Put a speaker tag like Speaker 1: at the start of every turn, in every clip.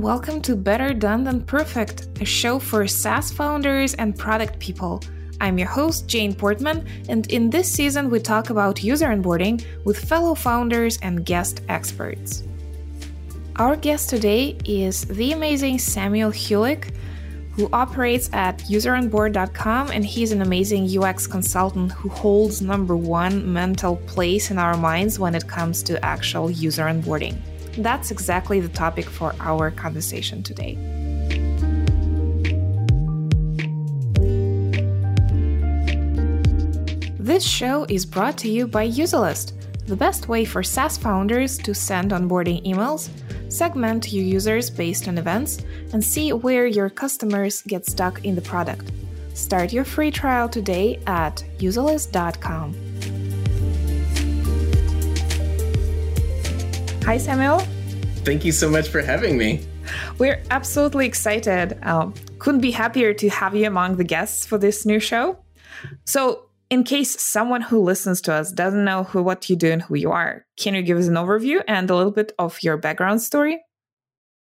Speaker 1: welcome to Better Done Than Perfect, a show for SaaS founders and product people. I'm your host, Jane Portman, and in this season, we talk about user onboarding with fellow founders and guest experts. Our guest today is the amazing Samuel Hulick, who operates at useronboard.com, and he's an amazing UX consultant who holds number one mental place in our minds when it comes to actual user onboarding. That's exactly the topic for our conversation today. This show is brought to you by Userlist, the best way for SaaS founders to send onboarding emails, segment your users based on events, and see where your customers get stuck in the product. Start your free trial today at userlist.com. Hi, Samuel.
Speaker 2: Thank you so much for having me.
Speaker 1: We're absolutely excited. Um, couldn't be happier to have you among the guests for this new show. So, in case someone who listens to us doesn't know who, what you do, and who you are, can you give us an overview and a little bit of your background story?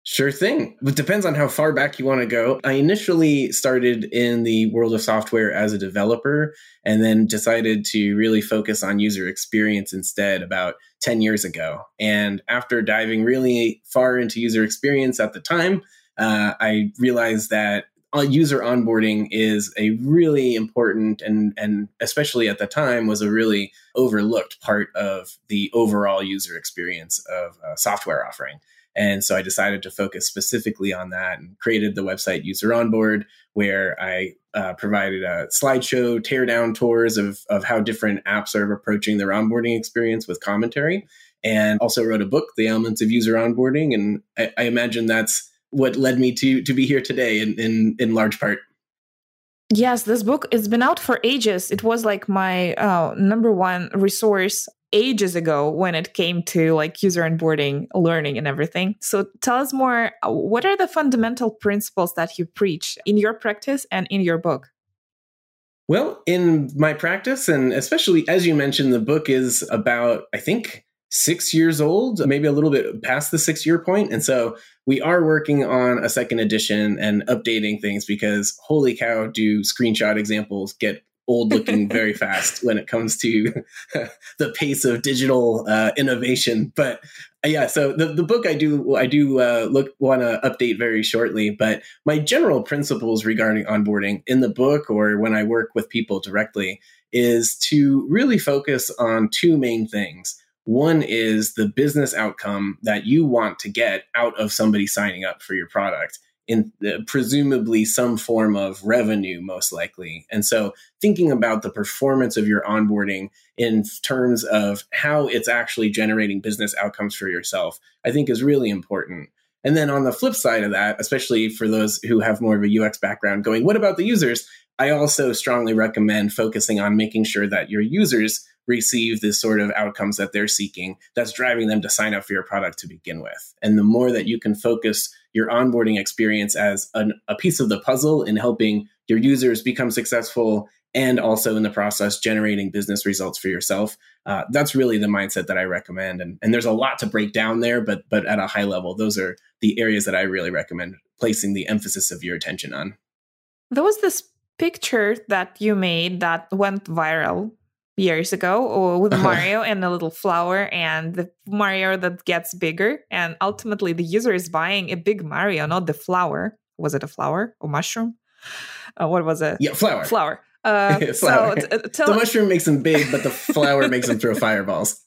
Speaker 2: Sure thing. It depends on how far back you want to go. I initially started in the world of software as a developer and then decided to really focus on user experience instead about 10 years ago. And after diving really far into user experience at the time, uh, I realized that uh, user onboarding is a really important and and especially at the time was a really overlooked part of the overall user experience of software offering. And so I decided to focus specifically on that and created the website User Onboard, where I uh, provided a slideshow teardown tours of, of how different apps are approaching their onboarding experience with commentary. And also wrote a book, The Elements of User Onboarding. And I, I imagine that's what led me to to be here today in, in, in large part.
Speaker 1: Yes, this book it's been out for ages. It was like my uh, number one resource ages ago when it came to like user onboarding, learning, and everything. So tell us more. Uh, what are the fundamental principles that you preach in your practice and in your book?
Speaker 2: Well, in my practice, and especially as you mentioned, the book is about, I think, six years old, maybe a little bit past the six year point. And so we are working on a second edition and updating things because holy cow, do screenshot examples get old looking very fast when it comes to the pace of digital uh, innovation. But uh, yeah, so the, the book I do I do uh, look want to update very shortly. But my general principles regarding onboarding in the book or when I work with people directly is to really focus on two main things. One is the business outcome that you want to get out of somebody signing up for your product in the, presumably some form of revenue, most likely. And so, thinking about the performance of your onboarding in terms of how it's actually generating business outcomes for yourself, I think is really important. And then on the flip side of that, especially for those who have more of a UX background, going, what about the users? I also strongly recommend focusing on making sure that your users receive the sort of outcomes that they're seeking that's driving them to sign up for your product to begin with. And the more that you can focus your onboarding experience as an, a piece of the puzzle in helping your users become successful and also in the process generating business results for yourself uh, that's really the mindset that i recommend. And, and there's a lot to break down there but but at a high level those are the areas that i really recommend placing the emphasis of your attention on.
Speaker 1: There was this picture that you made that went viral years ago with Mario and a little flower and the Mario that gets bigger. And ultimately, the user is buying a big Mario, not the flower. Was it a flower or mushroom? Uh, what was it?
Speaker 2: Yeah, flower.
Speaker 1: Flower. Uh, flower.
Speaker 2: So t- tell the mushroom makes them big, but the flower makes them throw fireballs.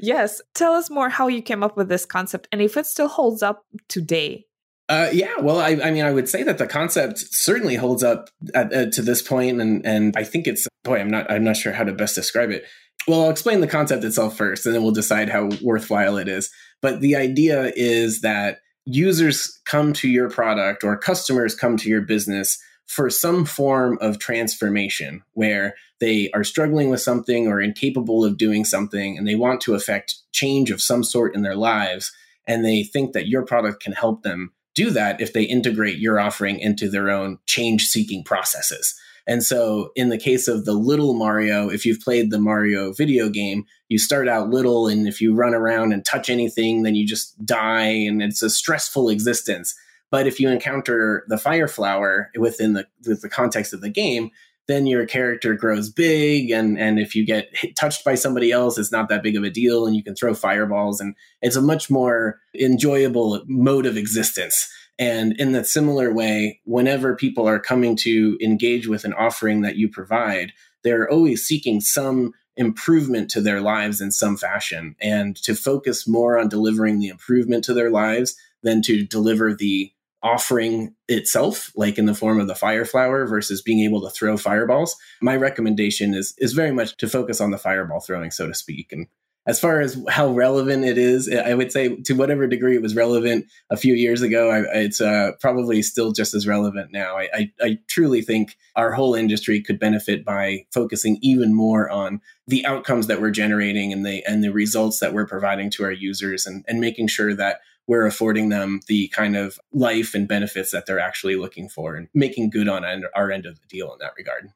Speaker 1: yes. Tell us more how you came up with this concept and if it still holds up today.
Speaker 2: Uh, yeah, well, I, I, mean, I would say that the concept certainly holds up at, uh, to this point, and and I think it's boy, I'm not I'm not sure how to best describe it. Well, I'll explain the concept itself first, and then we'll decide how worthwhile it is. But the idea is that users come to your product or customers come to your business for some form of transformation where they are struggling with something or incapable of doing something, and they want to affect change of some sort in their lives, and they think that your product can help them do that if they integrate your offering into their own change seeking processes. And so, in the case of the little Mario, if you've played the Mario video game, you start out little, and if you run around and touch anything, then you just die, and it's a stressful existence. But if you encounter the fire flower within the, the context of the game, then your character grows big and and if you get hit, touched by somebody else it's not that big of a deal and you can throw fireballs and it's a much more enjoyable mode of existence. And in that similar way whenever people are coming to engage with an offering that you provide they're always seeking some improvement to their lives in some fashion. And to focus more on delivering the improvement to their lives than to deliver the offering itself, like in the form of the fire flower versus being able to throw fireballs. My recommendation is is very much to focus on the fireball throwing, so to speak. And as far as how relevant it is, I would say to whatever degree it was relevant a few years ago, I, it's uh, probably still just as relevant now. I, I, I truly think our whole industry could benefit by focusing even more on the outcomes that we're generating and the and the results that we're providing to our users, and, and making sure that we're affording them the kind of life and benefits that they're actually looking for and making good on our end of the deal in that regard.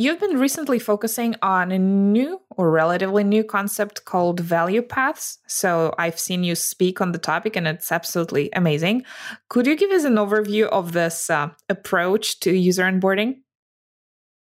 Speaker 1: You've been recently focusing on a new or relatively new concept called value paths. So I've seen you speak on the topic and it's absolutely amazing. Could you give us an overview of this uh, approach to user onboarding?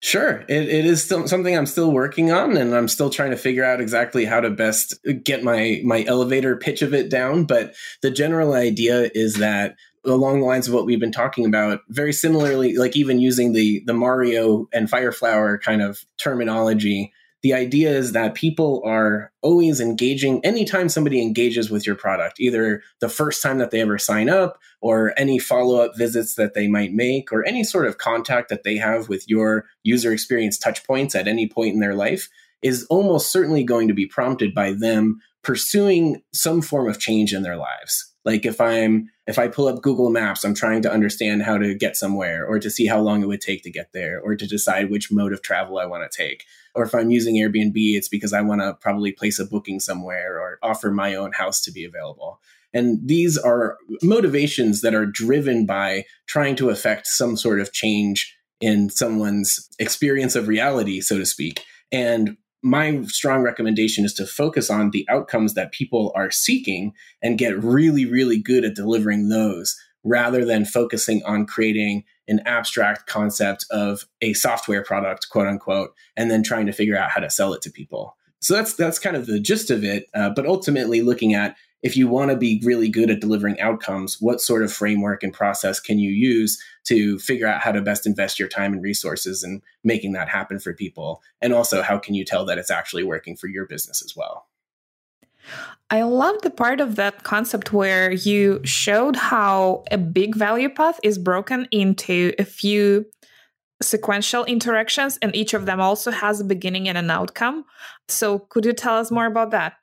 Speaker 2: Sure. It, it is still something I'm still working on and I'm still trying to figure out exactly how to best get my my elevator pitch of it down, but the general idea is that along the lines of what we've been talking about, very similarly like even using the the Mario and Fireflower kind of terminology, the idea is that people are always engaging anytime somebody engages with your product, either the first time that they ever sign up or any follow up visits that they might make or any sort of contact that they have with your user experience touch points at any point in their life is almost certainly going to be prompted by them pursuing some form of change in their lives. Like if I'm if I pull up Google Maps, I'm trying to understand how to get somewhere or to see how long it would take to get there or to decide which mode of travel I want to take. Or if I'm using Airbnb, it's because I want to probably place a booking somewhere or offer my own house to be available. And these are motivations that are driven by trying to affect some sort of change in someone's experience of reality, so to speak. And my strong recommendation is to focus on the outcomes that people are seeking and get really, really good at delivering those rather than focusing on creating an abstract concept of a software product, quote unquote, and then trying to figure out how to sell it to people. So that's that's kind of the gist of it. Uh, but ultimately, looking at if you want to be really good at delivering outcomes, what sort of framework and process can you use to figure out how to best invest your time and resources and making that happen for people? And also, how can you tell that it's actually working for your business as well?
Speaker 1: I love the part of that concept where you showed how a big value path is broken into a few sequential interactions, and each of them also has a beginning and an outcome. So, could you tell us more about that?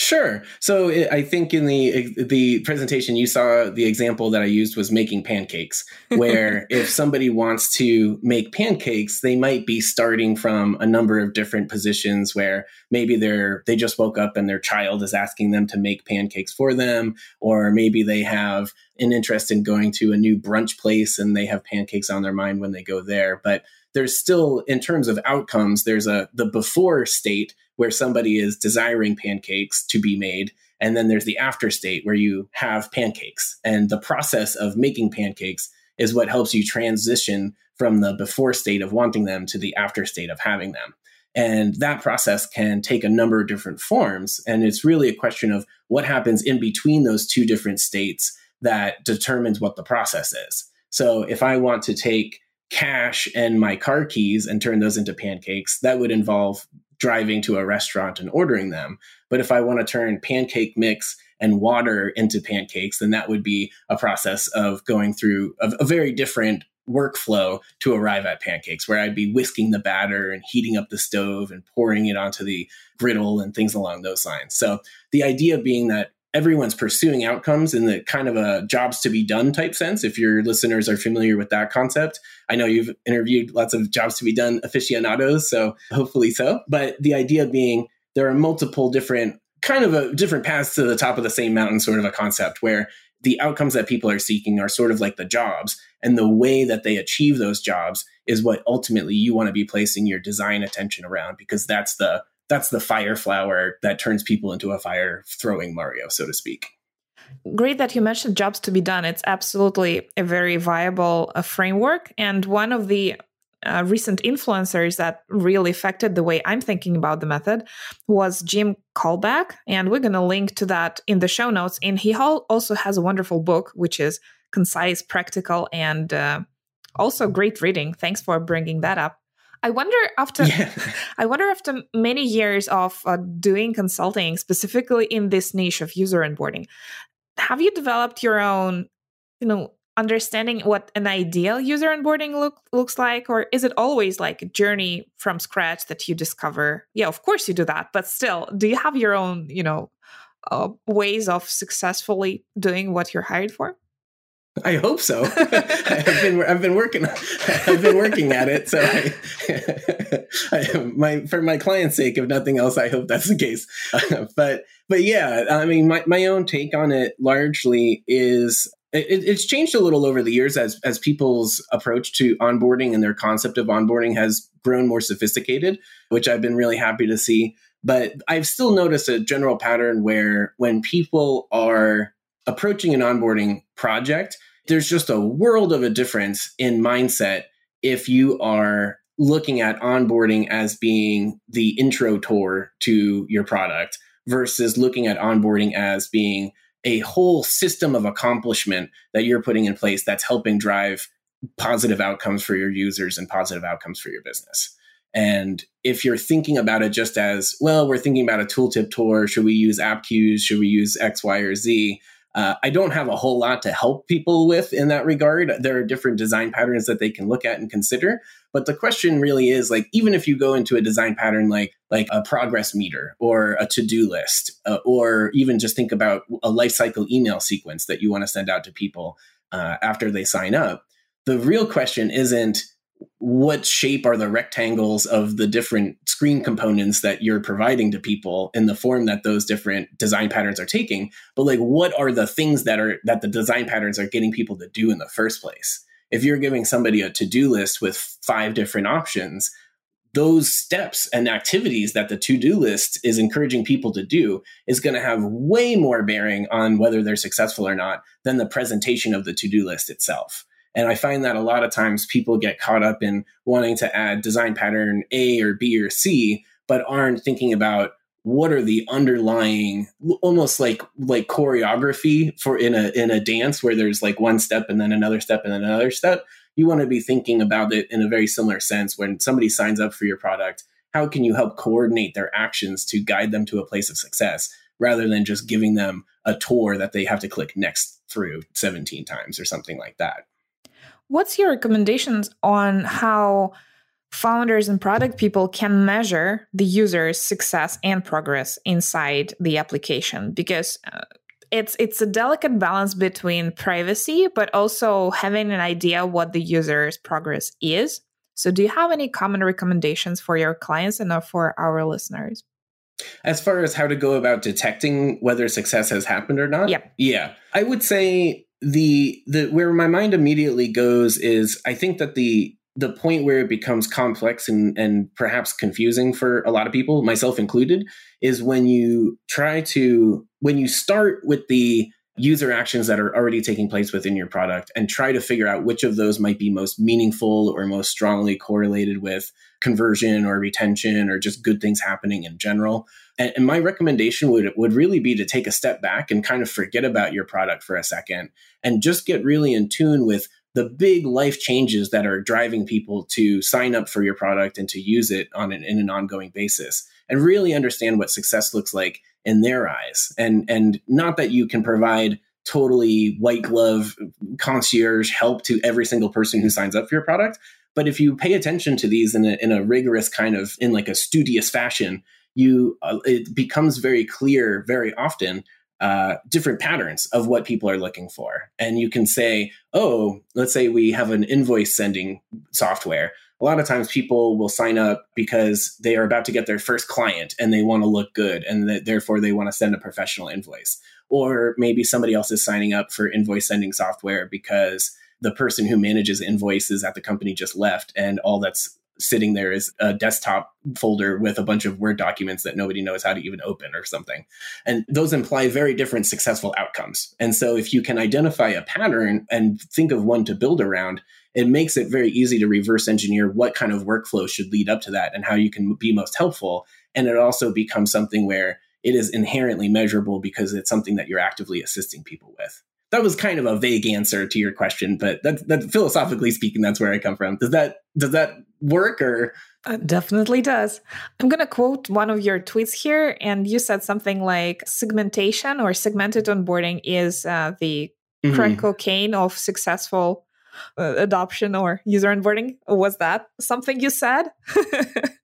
Speaker 2: Sure. So I think in the the presentation you saw the example that I used was making pancakes, where if somebody wants to make pancakes, they might be starting from a number of different positions where maybe they're they just woke up and their child is asking them to make pancakes for them, or maybe they have an interest in going to a new brunch place and they have pancakes on their mind when they go there. But there's still in terms of outcomes, there's a the before state where somebody is desiring pancakes to be made. And then there's the after state where you have pancakes. And the process of making pancakes is what helps you transition from the before state of wanting them to the after state of having them. And that process can take a number of different forms. And it's really a question of what happens in between those two different states that determines what the process is. So if I want to take cash and my car keys and turn those into pancakes, that would involve driving to a restaurant and ordering them. But if I want to turn pancake mix and water into pancakes, then that would be a process of going through a, a very different workflow to arrive at pancakes, where I'd be whisking the batter and heating up the stove and pouring it onto the griddle and things along those lines. So the idea being that everyone's pursuing outcomes in the kind of a jobs to be done type sense. If your listeners are familiar with that concept, I know you've interviewed lots of jobs to be done aficionados, so hopefully so. But the idea being there are multiple different kind of a different paths to the top of the same mountain sort of a concept where the outcomes that people are seeking are sort of like the jobs and the way that they achieve those jobs is what ultimately you want to be placing your design attention around because that's the that's the fire flower that turns people into a fire throwing Mario, so to speak.
Speaker 1: Great that you mentioned jobs to be done. It's absolutely a very viable uh, framework. And one of the uh, recent influencers that really affected the way I'm thinking about the method was Jim Kalbach. And we're going to link to that in the show notes. And he also has a wonderful book, which is concise, practical, and uh, also great reading. Thanks for bringing that up. I wonder after yeah. I wonder after many years of uh, doing consulting, specifically in this niche of user onboarding, have you developed your own, you know, understanding what an ideal user onboarding look, looks like, or is it always like a journey from scratch that you discover? Yeah, of course you do that, but still, do you have your own, you know, uh, ways of successfully doing what you're hired for?
Speaker 2: I hope so. I've been I've been working I've been working at it. So I, I, my for my client's sake, if nothing else, I hope that's the case. But but yeah, I mean, my my own take on it largely is it, it's changed a little over the years as as people's approach to onboarding and their concept of onboarding has grown more sophisticated, which I've been really happy to see. But I've still noticed a general pattern where when people are approaching an onboarding project, there's just a world of a difference in mindset if you are looking at onboarding as being the intro tour to your product versus looking at onboarding as being a whole system of accomplishment that you're putting in place that's helping drive positive outcomes for your users and positive outcomes for your business. And if you're thinking about it just as, well, we're thinking about a tooltip tour, should we use Appcues? Should we use X, Y, or Z? Uh, I don't have a whole lot to help people with in that regard. There are different design patterns that they can look at and consider. But the question really is like, even if you go into a design pattern like like a progress meter or a to do list, uh, or even just think about a lifecycle email sequence that you want to send out to people uh, after they sign up, the real question isn't what shape are the rectangles of the different screen components that you're providing to people in the form that those different design patterns are taking? But like what are the things that are that the design patterns are getting people to do in the first place? If you're giving somebody a to-do list with five different options those steps and activities that the to-do list is encouraging people to do is going to have way more bearing on whether they're successful or not than the presentation of the to-do list itself and I find that a lot of times people get caught up in wanting to add design pattern A or B or C, but aren't thinking about what are the underlying almost like like choreography for in a in a dance where there's like one step and then another step and then another step. You want to be thinking about it in a very similar sense when somebody signs up for your product how can you help coordinate their actions to guide them to a place of success rather than just giving them a tour that they have to click next through 17 times or something like that
Speaker 1: What's your recommendations on how founders and product people can measure the user's success and progress inside the application? Because uh, it's it's a delicate balance between privacy but also having an idea what the user's progress is. So, do you have any common recommendations for your clients and for our listeners?
Speaker 2: As far as how to go about detecting whether success has happened or not?
Speaker 1: Yeah.
Speaker 2: Yeah. I would say the the where my mind immediately goes is I think that the the point where it becomes complex and and perhaps confusing for a lot of people, myself included, is when you try to when you start with the user actions that are already taking place within your product and try to figure out which of those might be most meaningful or most strongly correlated with conversion or retention or just good things happening in general. And, and, my recommendation would would really be to take a step back and kind of forget about your product for a second and just get really in tune with the big life changes that are driving people to sign up for your product and to use it on an, in an ongoing basis and really understand what success looks like in their eyes. And and not that you can provide totally white glove concierge help to every single person who signs up for your product but if you pay attention to these in a, in a rigorous kind of in like a studious fashion you uh, it becomes very clear very often uh, different patterns of what people are looking for. And you can say oh let's say we have an invoice sending software. A lot of times people will sign up because they are about to get their first client and they want to look good and th- therefore they want to send a professional invoice. Or maybe somebody else is signing up for invoice sending software because the person who manages invoices at the company just left and all that's sitting there as a desktop folder with a bunch of Word documents that nobody knows how to even open or something. And those imply very different successful outcomes. And so if you can identify a pattern and think of one to build around, it makes it very easy to reverse engineer what kind of workflow should lead up to that and how you can be most helpful. And it also becomes something where it is inherently measurable because it's something that you're actively assisting people with. That was kind of a vague answer to your question, but that, that philosophically speaking, that's where I come from. Does that does that work or?
Speaker 1: It definitely does. I'm going to quote one of your tweets here, and you said something like segmentation or segmented onboarding is uh, the mm-hmm. crack cocaine of successful uh, adoption or user onboarding. Was that something you said?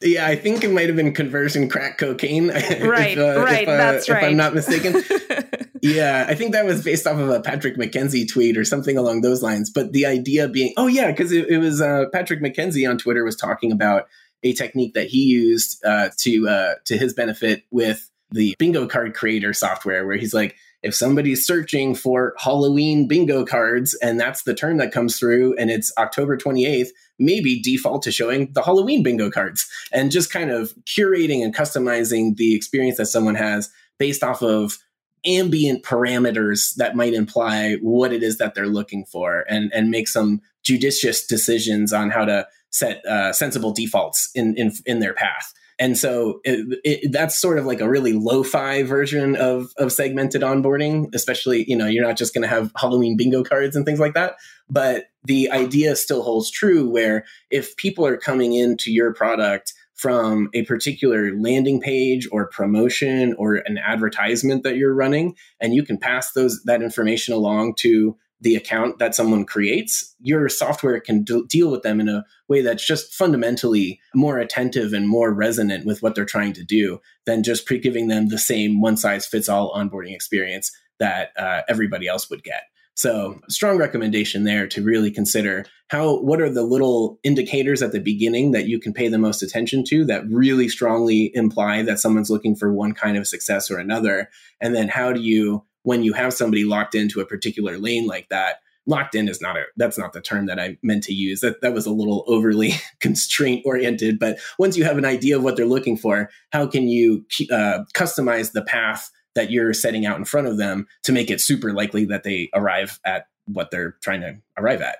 Speaker 2: Yeah, I think it might have been conversion crack cocaine.
Speaker 1: Right, if, uh, right, if, uh, that's right.
Speaker 2: If I'm not mistaken. yeah, I think that was based off of a Patrick McKenzie tweet or something along those lines. But the idea being, oh yeah, because it, it, was uh, Patrick McKenzie on Twitter was talking about a technique that he used uh, to uh, to his benefit with the bingo card creator software, where he's like, if somebody's searching for Halloween bingo cards and that's the term that comes through and it's October 28th, maybe default to showing the Halloween bingo cards and just kind of curating and customizing the experience that someone has based off of ambient parameters that might imply what it is that they're looking for and, and make some judicious decisions on how to set uh, sensible defaults in, in, in their path. And so it, it, that's sort of like a really lo-fi version of, of segmented onboarding, especially, you know, you're not just going to have Halloween bingo cards and things like that. But the idea still holds true where if people are coming into your product from a particular landing page or promotion or an advertisement that you're running and you can pass those that information along to the account that someone creates, your software can deal with them in a way that's just fundamentally more attentive and more resonant with what they're trying to do than just pre giving them the same one size fits all onboarding experience that uh, everybody else would get. So, strong recommendation there to really consider how what are the little indicators at the beginning that you can pay the most attention to that really strongly imply that someone's looking for one kind of success or another, and then how do you when you have somebody locked into a particular lane like that locked in is not a that's not the term that i meant to use. That that was a little overly constraint oriented but once you have an idea of what they're looking for how can you uh, customize the path that you're setting out in front of them to make it super likely that they arrive at what they're trying to arrive at.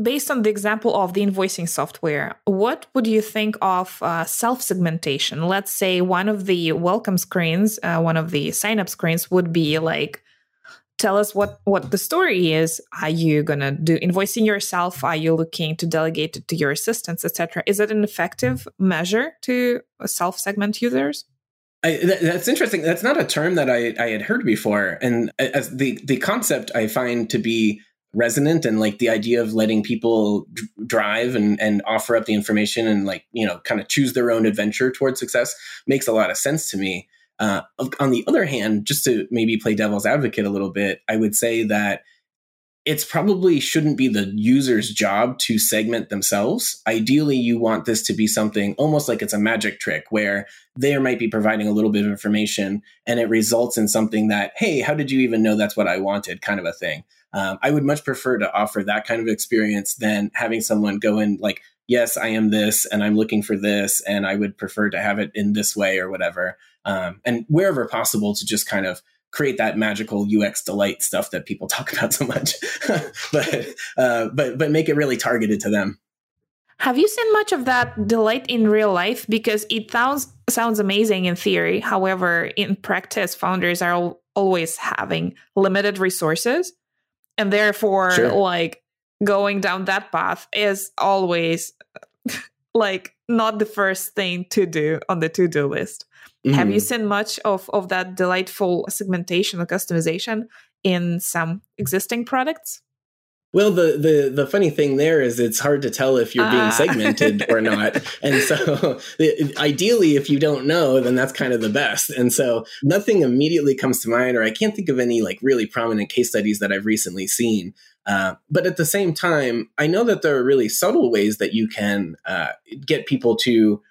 Speaker 1: Based on the example of the invoicing software, what would you think of uh, self segmentation? Let's say one of the welcome screens, uh, one of the sign up screens would be like, tell us what what the story is. Are you going to do invoicing yourself? Are you looking to delegate it to your assistants etc is it an effective measure to self segment users
Speaker 2: I, that's interesting. That's not a term that I, I had heard before, and as the the concept I find to be resonant and like the idea of letting people d- drive and, and offer up the information and like you know kind of choose their own adventure towards success makes a lot of sense to me uh, on the other hand just to maybe play devil's advocate a little bit i would say that it's probably shouldn't be the user's job to segment themselves. Ideally, you want this to be something almost like it's a magic trick where they might be providing a little bit of information and it results in something that, hey, how did you even know that's what I wanted? kind of a thing. Um, I would much prefer to offer that kind of experience than having someone go in like, yes, I am this and I'm looking for this and I would prefer to have it in this way or whatever. Um, and wherever possible to just kind of create that magical UX delight stuff that people talk about so much, but uh, but but make it really targeted to them.
Speaker 1: Have you seen much of that delight in real life? Because it sounds sounds amazing in theory. However, in practice, founders are al- always having limited resources, and therefore, sure. like going down that path is always like not the first thing to do on the to do list. Mm. Have you mm-hmm. seen much of, of that delightful segmentation or customization in some existing products?
Speaker 2: Well, the, the the funny thing there is it's hard to tell if you're being uh. segmented or not. And so ideally if you don't know, then that's kind of the best. And so nothing immediately comes to mind or I can't think of any like really prominent case studies that I've recently seen. Uh, but at the same time, I know that there are really subtle ways that you can uh, get people to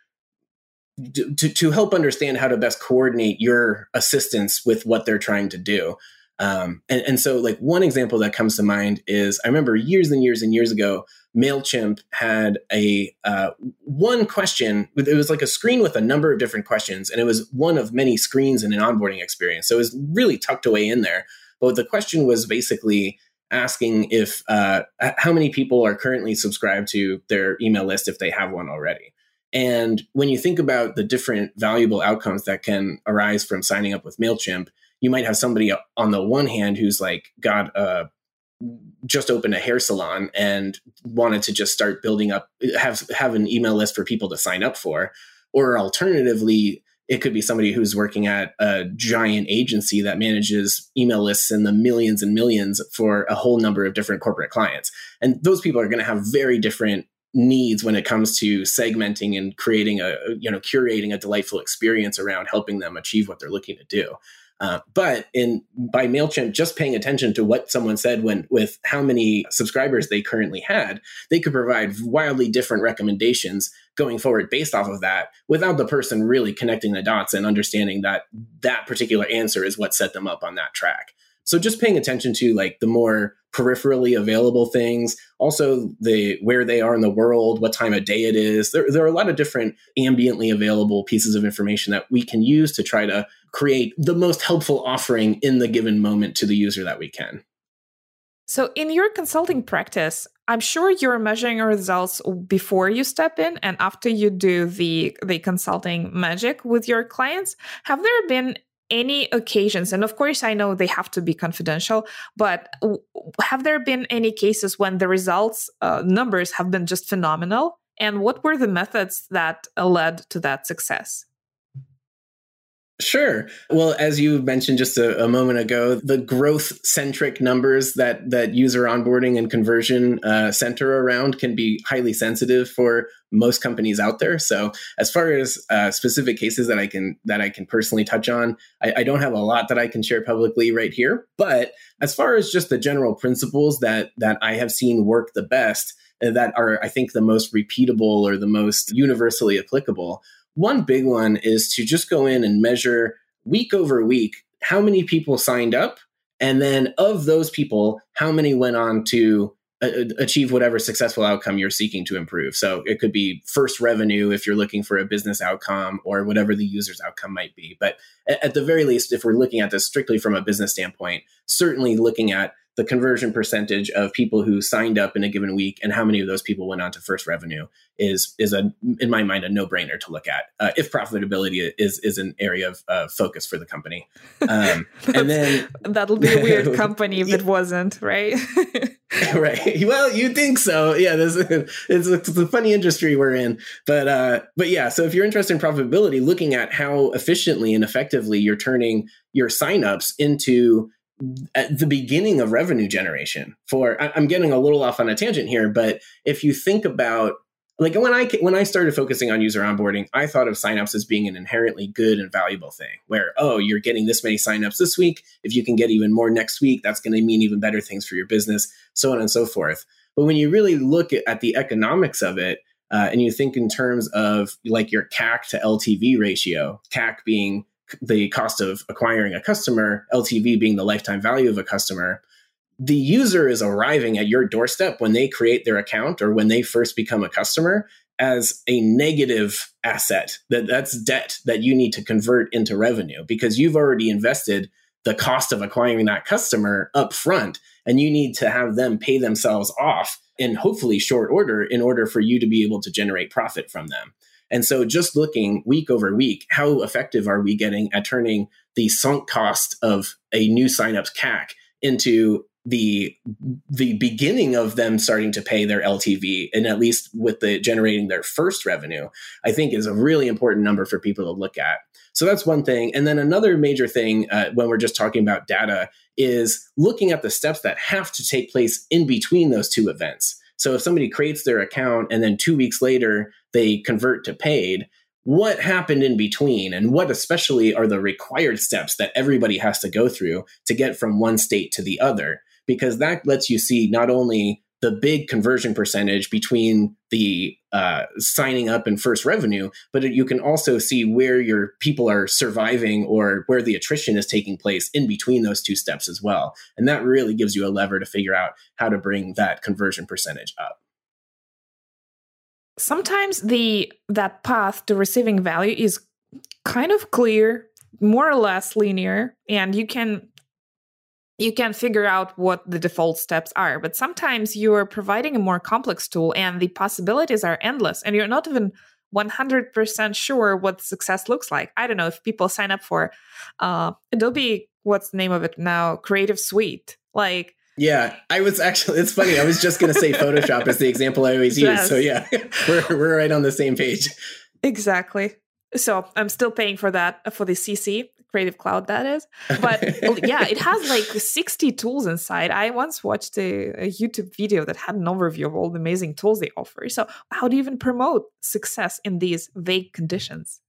Speaker 2: to, to help understand how to best coordinate your assistance with what they're trying to do. Um, and, and so, like, one example that comes to mind is I remember years and years and years ago, MailChimp had a uh, one question. It was like a screen with a number of different questions, and it was one of many screens in an onboarding experience. So it was really tucked away in there. But the question was basically asking if uh, how many people are currently subscribed to their email list if they have one already. And when you think about the different valuable outcomes that can arise from signing up with MailChimp, you might have somebody on the one hand who's like got a just opened a hair salon and wanted to just start building up have have an email list for people to sign up for. Or alternatively it could be somebody who's working at a giant agency that manages email lists in the millions and millions for a whole number of different corporate clients. And those people are going to have very different needs when it comes to segmenting and creating a you know curating a delightful experience around helping them achieve what they're looking to do uh, but in by Mailchimp, just paying attention to what someone said when with how many subscribers they currently had, they could provide wildly different recommendations going forward based off of that, without the person really connecting the dots and understanding that that particular answer is what set them up on that track. So just paying attention to like the more peripherally available things, also the where they are in the world, what time of day it is. There, there are a lot of different ambiently available pieces of information that we can use to try to create the most helpful offering in the given moment to the user that we can.
Speaker 1: So, in your consulting practice, I'm sure you're measuring results before you step in and after you do the the consulting magic with your clients. Have there been any occasions, and of course, I know they have to be confidential, but have there been any cases when the results uh, numbers have been just phenomenal? And what were the methods that led to that success?
Speaker 2: Sure. Well, as you mentioned just a, a moment ago, the growth centric numbers that that user onboarding and conversion uh, center around can be highly sensitive for most companies out there. So, as far as uh, specific cases that I can that I can personally touch on, I, I don't have a lot that I can share publicly right here. But as far as just the general principles that that I have seen work the best, uh, that are I think the most repeatable or the most universally applicable one big one is to just go in and measure week over week how many people signed up. And then of those people, how many went on to uh, uh, achieve whatever successful outcome you're seeking to improve. So it could be first revenue if you're looking for a business outcome or whatever the user's outcome might be. But at the very least, if we're looking at this strictly from a business standpoint, certainly looking at the conversion percentage of people who signed up in a given week and how many of those people went on to first revenue is is a in my mind a no brainer to look at uh, if profitability is is an area of uh, focus for the company. Um, and then
Speaker 1: that'll be a weird company if it wasn't, right?
Speaker 2: right. Well, you think so? Yeah. This it's, it's a funny industry we're in, but uh, but yeah. So if you're interested in profitability, looking at how efficiently and effectively you're turning your signups into at the beginning of revenue generation for i'm getting a little off on a tangent here but if you think about like when i when i started focusing on user onboarding i thought of signups as being an inherently good and valuable thing where oh you're getting this many signups this week. If you can get even more next week that's going to mean even better things for your business so on and so forth. But when you really look at, at the economics of it uh, and you think in terms of like your cac to ltv ratio cac being the cost of acquiring a customer, LTV being the lifetime value of a customer, the user is arriving at your doorstep when they create their account or when they first become a customer as a negative asset that that's debt that you need to convert into revenue because you've already invested the cost of acquiring that customer up front and you need to have them pay themselves off in hopefully short order in order for you to be able to generate profit from them and so just looking week over week, how effective are we getting at turning the sunk cost of a new signups CAC into the the beginning of them starting to pay their LTV and at least with the generating their first revenue, I think is a really important number for people to look at. So that's one thing. And then another major thing uh, when we're just talking about data is looking at the steps that have to take place in between those two events. So if somebody creates their account and then two weeks later they convert to paid, what happened in between and what especially are the required steps that everybody has to go through to get from one state to the other? Because that lets you see not only the big conversion percentage between the uh, signing up and first revenue, but you can also see where your people are surviving or where the attrition is taking place in between those two steps as well. And that really gives you a lever to figure out how to bring that conversion percentage up.
Speaker 1: Sometimes the that path to receiving value is kind of clear, more or less linear, and you can you can figure out what the default steps are. But sometimes you are providing a more complex tool and the possibilities are endless and you're not even 100% sure what success looks like. I don't know if people sign up for uh, Adobe, what's the name of it now? Creative Suite. Like,
Speaker 2: yeah, I was actually, it's funny. I was just going to say Photoshop is the example I always use. So, yeah, we're, we're right on the same page.
Speaker 1: Exactly. So I'm still paying for that for the CC Creative Cloud that is. But oh, yeah, it has like 60 tools inside. I once watched a, a, YouTube video that had an overview of all the amazing tools they offer. So how do you even promote success in these vague conditions?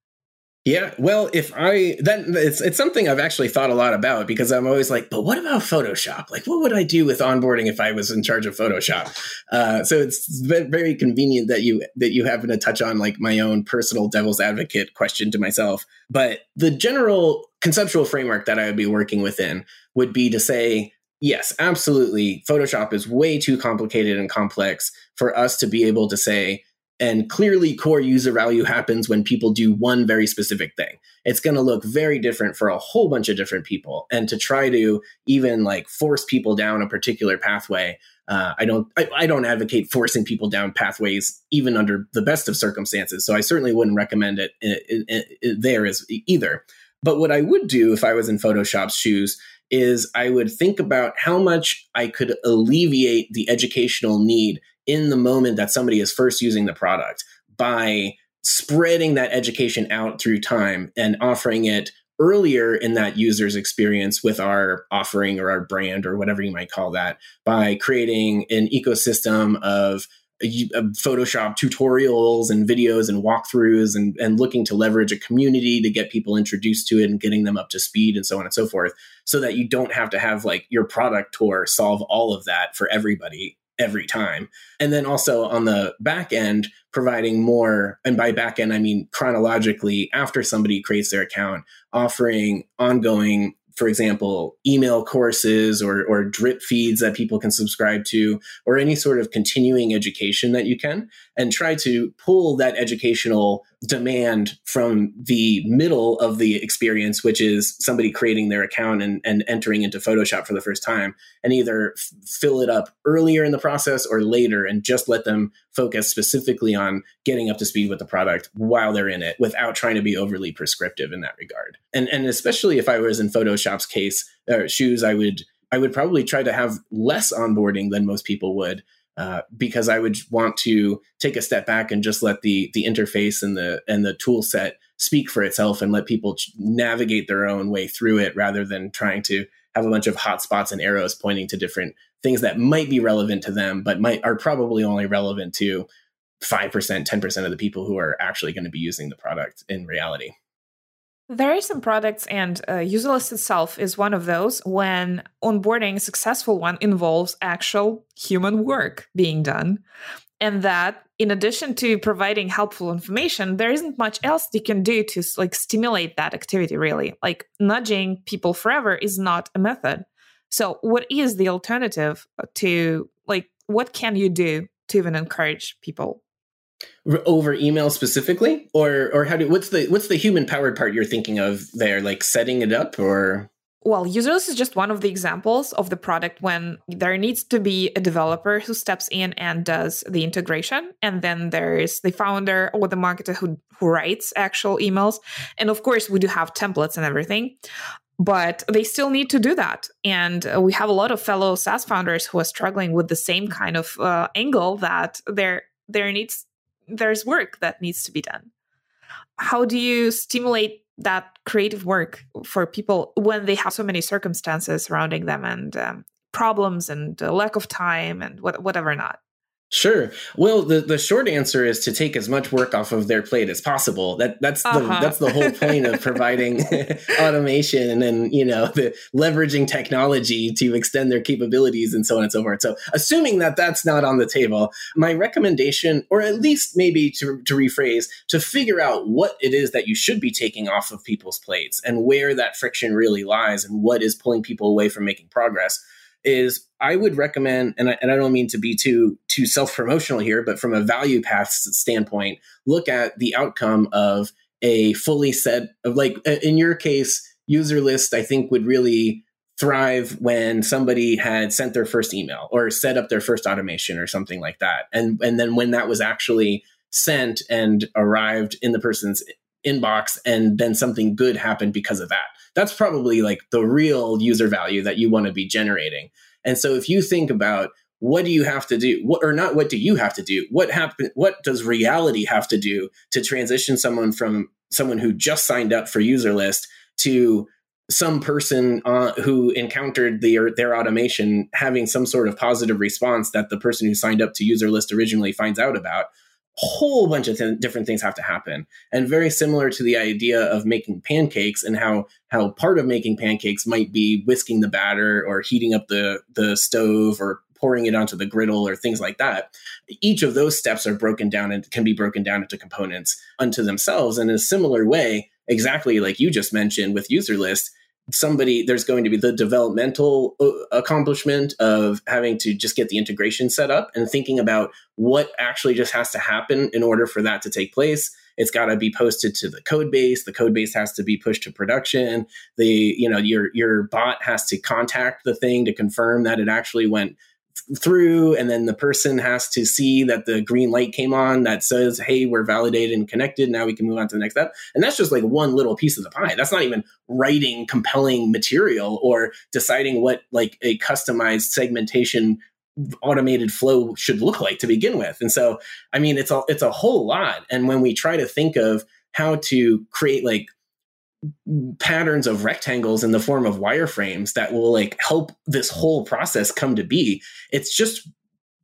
Speaker 2: Yeah, well, if I then it's it's something I've actually thought a lot about because I'm always like, but what about Photoshop? Like, what would I do with onboarding if I was in charge of Photoshop? Uh, so it's very convenient that you that you happen to touch on like my own personal devil's advocate question to myself. But the general conceptual framework that I would be working within would be to say, yes, absolutely, Photoshop is way too complicated and complex for us to be able to say and clearly, core user value happens when people do one very specific thing. It's going to look very different for a whole bunch of different people. And to try to even like force people down a particular pathway, uh, I don't. I, I, don't advocate forcing people down pathways, even under the best of circumstances. So I certainly wouldn't recommend it, it, it, it there as either. But what I would do if I was in Photoshop's shoes is I would think about how much I could alleviate the educational need in the moment that somebody is first using the product by spreading that education out through time and offering it earlier in that user's experience with our offering or our brand or whatever you might call that by creating an ecosystem uh, of Photoshop tutorials and videos and walkthroughs and, and looking to leverage a community to get people introduced to it and getting them up to speed and so on and so forth so that you don't have to have like your product tour solve all of that for everybody every time. And then also on the back end, providing more, and by back end, I mean chronologically after somebody creates their account, offering ongoing for example, email courses or, or drip feeds that people can subscribe to, or any sort of continuing education that you can, and try to pull that educational demand from the middle of the experience, which is somebody creating their account and, and entering into Photoshop for the first time, and either f- fill it up earlier in the process or later and just let them focus specifically on getting up to speed with the product while they're in it without trying to be overly prescriptive in that regard. And, and especially if I was in Photoshop's case, or shoes, I would I would probably try to have less onboarding than most people would uh, because I would want to take a step back and just let the the interface and the and the tool set speak for itself and let people navigate their own way through it rather than trying to have a bunch of hotspots and arrows pointing to different things that might be relevant to them but might are probably only relevant to 5% 10% of the people who are actually going to be using the product in reality
Speaker 1: there are some products, and uh, Userlist itself is one of those when onboarding a successful one involves actual human work being done. And that, in addition to providing helpful information, there isn't much else you can do to like stimulate that activity. Really, like nudging people forever is not a method. So, what is the alternative to like? What can you do to even encourage people
Speaker 2: over email specifically or or how do what's the what's the human powered part you're thinking of there like setting it up or
Speaker 1: well, Userlist is just one of the examples of the product when there needs to be a developer who steps in and does the integration. And then there's the founder or the marketer who, who writes actual emails. And of course, we do have templates and everything, but they still need to do that. And we have a lot of fellow SaaS founders who are struggling with the same kind of uh, angle that there, there needs there's work that needs to be done. How do you stimulate that creative work for people when they have so many circumstances surrounding them and um, problems and lack of time and what, whatever not?
Speaker 2: Sure. Well, the, the short answer is to take as much work off of their plate as possible. That that's the uh-huh. that's the whole point of providing automation and then you know the leveraging technology to extend their capabilities and so on and so forth. So, assuming that that's not on the table, my recommendation, or at least maybe to to rephrase, to figure out what it is that you should be taking off of people's plates and where that friction really lies and what is pulling people away from making progress is I would recommend, and I, and I don't mean to be too too self promotional here, but from a value path standpoint, look at the outcome of a fully set of like in your case, Userlist. I think would really thrive when somebody had sent their first email or set up their first automation or something like that, and and then when that was actually sent and arrived in the person's inbox and then something good happened because of that that's probably like the real user value that you want to be generating. And so if you think about what do you have to do what or not what do you have to do what happen what does reality have to do to transition someone from someone who just signed up for Userlist to some person uh, who encountered their their automation having some sort of positive response that the person who signed up to Userlist originally finds out about whole bunch of th- different things have to happen. And very similar to the idea of making pancakes and how how part of making pancakes might be whisking the batter or heating up the the stove or pouring it onto the griddle or things like that. Each of those steps are broken down and can be broken down into components unto themselves and in a similar way exactly like you just mentioned with Userlist somebody there's going to be the developmental uh, accomplishment of having to just get the integration set up and thinking about what actually just has to happen in order for that to take place. It's got to be posted to the code base. The code base has to be pushed to production. The you know your your bot has to contact the thing to confirm that it actually went through and then the person has to see that the green light came on that says hey we're validated and connected. Now we can move on to the next step. And that's just like one little piece of the pie. That's not even writing compelling material or deciding what like a customized segmentation automated flow should look like to begin with. And so i mean it's a it's a whole lot. And when we try to think of how to create like patterns of rectangles in the form of wireframes that will like help this whole process come to be. It's just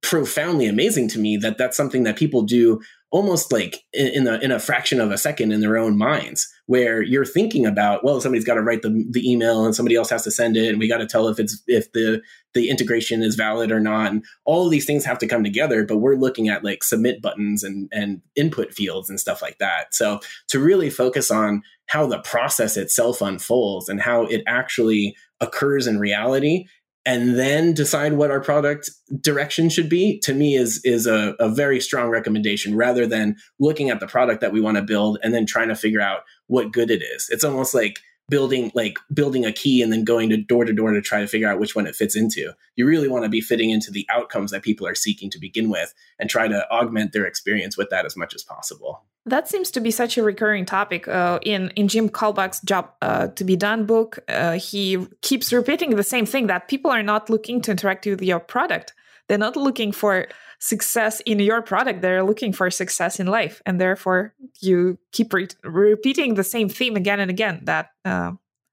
Speaker 2: profoundly amazing to me that that's something that people do almost like in, a in a fraction of a second in their own minds where you're thinking about well somebody's got to write the, the email and somebody else has to send it and we got to tell if it's if the the integration is valid or not. And all of these things have to come together but we're looking at like submit buttons and and input fields and stuff like that. So to really focus on how the process itself unfolds and how it actually occurs in reality and then decide what our product direction should be to me is is a, a very strong recommendation rather than looking at the product that we want to build and then trying to figure out what good it is. It's almost like building like building a key and then going to door to door to try to figure out which one it fits into you really want to be fitting into the outcomes that people are seeking to begin with and try to augment their experience with that as much as possible
Speaker 1: that seems to be such a recurring topic uh, in in Jim Kalbach's job uh, to be done book. Uh, he keeps repeating the same thing that people are not looking to interact with your product. They're not looking for success in your product. They're looking for success in life, and therefore you keep re- repeating the same theme again and again. That uh,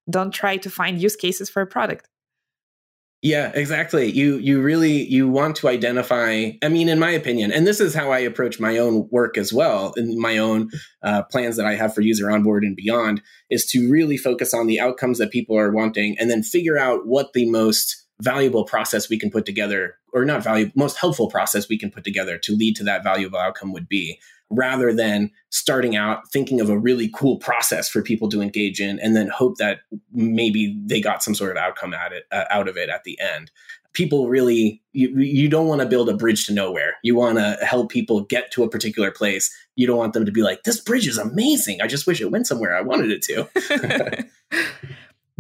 Speaker 1: don't try to find use cases for a product.
Speaker 2: Yeah, exactly. You you really you want to identify. I mean, in my opinion, and this is how I approach my own work as well, in my own uh, plans that I have for UserOnboard and beyond, is to really focus on the outcomes that people are wanting, and then figure out what the most valuable process we can put together, or not valuable, most helpful process we can put together to lead to that valuable outcome would be rather than starting out thinking of a really cool process for people to engage in and then hope that maybe they got some sort of outcome at it uh, out of it at the end. People really you, you don't want to build a bridge to nowhere. You want to help people get to a particular place. You don't want them to be like this bridge is amazing. I just wish it went somewhere i wanted it to.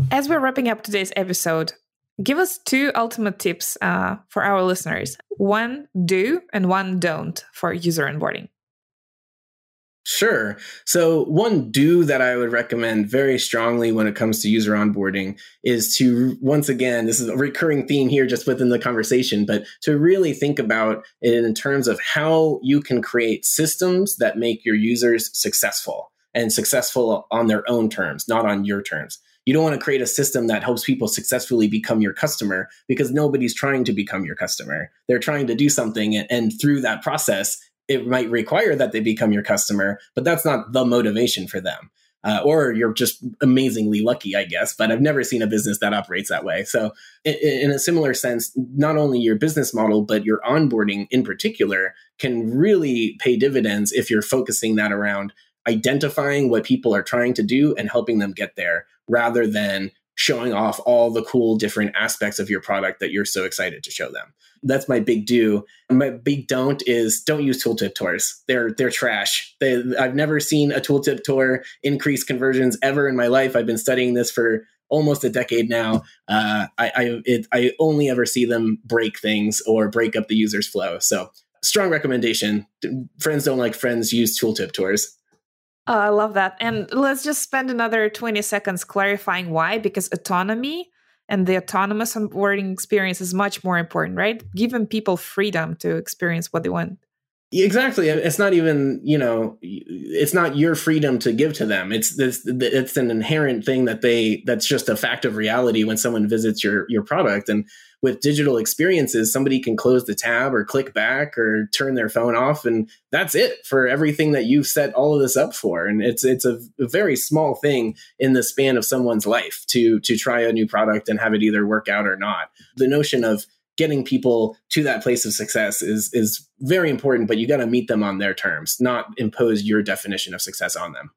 Speaker 1: As we're wrapping up today's episode give us two ultimate tips uh, for our listeners one do and one don't for user onboarding
Speaker 2: Sure. So, one do that I would recommend very strongly when it comes to user onboarding is to, once again, this is a recurring theme here just within the conversation, but to really think about it in terms of how you can create systems that make your users successful and successful on their own terms, not on your terms. You don't want to create a system that helps people successfully become your customer because nobody's trying to become your customer. They're trying to do something, and, through that process, it might require that they become your customer, but that's not the motivation for them. Uh, or you're just amazingly lucky, I guess. But I've never seen a business that operates that way. So, in, in, a similar sense, not only your business model, but your onboarding in particular can really pay dividends if you're focusing that around identifying what people are trying to do and helping them get there rather than showing off all the cool different aspects of your product that you're so excited to show them. That's my big do. My big don't is don't use tooltip tours. They're they're trash. They, I've never seen a tooltip tour increase conversions ever in my life. I've been studying this for almost a decade now. Uh, I I, it, I only ever see them break things or break up the user's flow. So strong recommendation. Friends don't like friends use tooltip tours.
Speaker 1: Oh, I love that. And let's just spend another 20 seconds clarifying why, because autonomy and the autonomous um, onboarding experience is much more important, right? Giving people freedom to experience what they want.
Speaker 2: Exactly. It's not even, you know, it's not your freedom to give to them. It's this it's an inherent thing that they that's just a fact of reality when someone visits your your product and with digital experiences, somebody can close the tab or click back or turn their phone off, and that's it for everything that you've set all of this up for. And it's it's a, very small thing in the span of someone's life to to try a new product and have it either work out or not. The notion of getting people to that place of success is is very important, but you got to meet them on their terms, not impose your definition of success on them.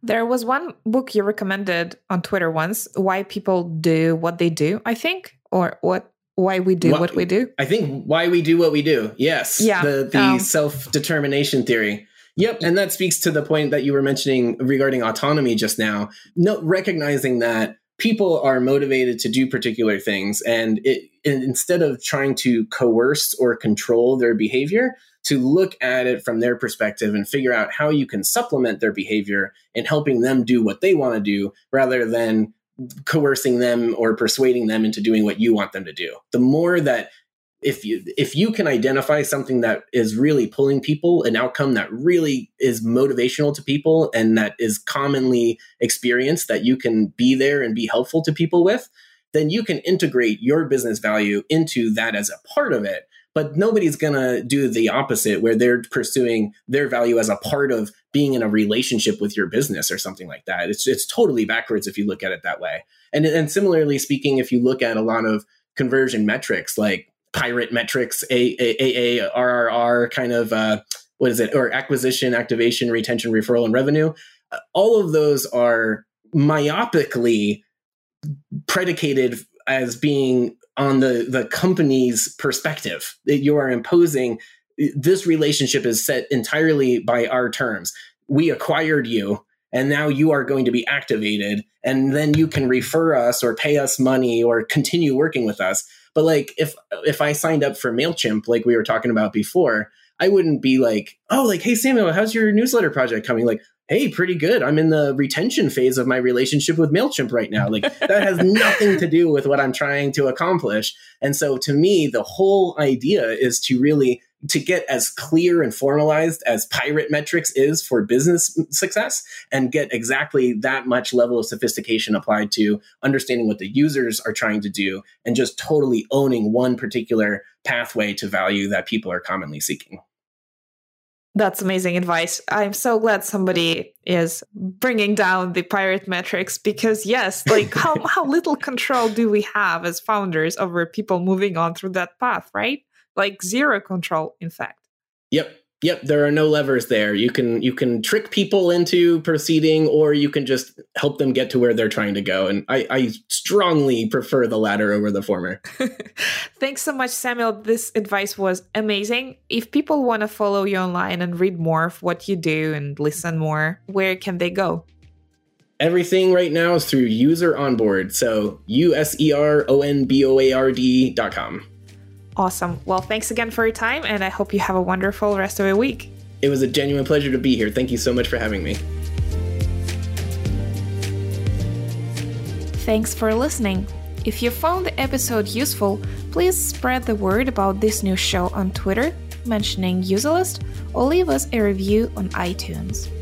Speaker 1: There was one book you recommended on Twitter once, Why People Do What They Do, I think or what why we do what, what, we do.
Speaker 2: I think why we do what we do. Yes.
Speaker 1: Yeah
Speaker 2: the, the um, self-determination theory. Yep and that speaks to the point that you were mentioning regarding autonomy just now. No recognizing that people are motivated to do particular things and it instead of trying to coerce or control their behavior to look at it from their perspective and figure out how you can supplement their behavior in helping them do what they want to do rather than coercing them or persuading them into doing what you want them to do. The more that if you if you can identify something that is really pulling people an outcome that really is motivational to people and that is commonly experienced that you can be there and be helpful to people with then you can integrate your business value into that as a part of it but nobody's going to do the opposite where they're pursuing their value as a part of being in a relationship with your business or something like that. It's it's totally backwards if you look at it that way. And and similarly speaking, if you look at a lot of conversion metrics like pirate metrics, A A A R R R kind of uh, what is it or acquisition, activation, retention, referral, and revenue, uh, all of those are myopically predicated as being on the the company's perspective. That you are imposing this relationship is set entirely by our terms. We acquired you and now you are going to be activated and then you can refer us or pay us money or continue working with us. But like if if i signed up for mailchimp like we were talking about before i wouldn't be like oh like hey samuel how's your newsletter project coming? Like hey, pretty good. I'm in the retention phase of my relationship with MailChimp right now. Like that has nothing to do with what I'm trying to accomplish. And so to me, the whole idea is to really to get as clear and formalized as pirate metrics is for business success and get exactly that much level of sophistication applied to understanding what the users are trying to do and just totally owning one particular pathway to value that people are commonly seeking.
Speaker 1: That's amazing advice. I'm so glad somebody is bringing down the pirate metrics because yes, like how how little control do we have as founders over people moving on through that path, right? Like zero control in fact.
Speaker 2: Yep. Yep, there are no levers there. You can you can trick people into proceeding, or you can just help them get to where they're trying to go. And I, I strongly prefer the latter over the former.
Speaker 1: Thanks so much, Samuel. This advice was amazing. If people want to follow you online and read more of what you do and listen more, where can they go?
Speaker 2: Everything right now is through UserOnboard. So U S E R O N B O A R D dot com.
Speaker 1: Awesome. Well, thanks again for your time, and I hope you have a wonderful rest of your week.
Speaker 2: It was a genuine pleasure to be here. Thank you so much for having me.
Speaker 1: Thanks for listening. If you found the episode useful, please spread the word about this new show on Twitter, mentioning Userlist, or leave us a review on iTunes.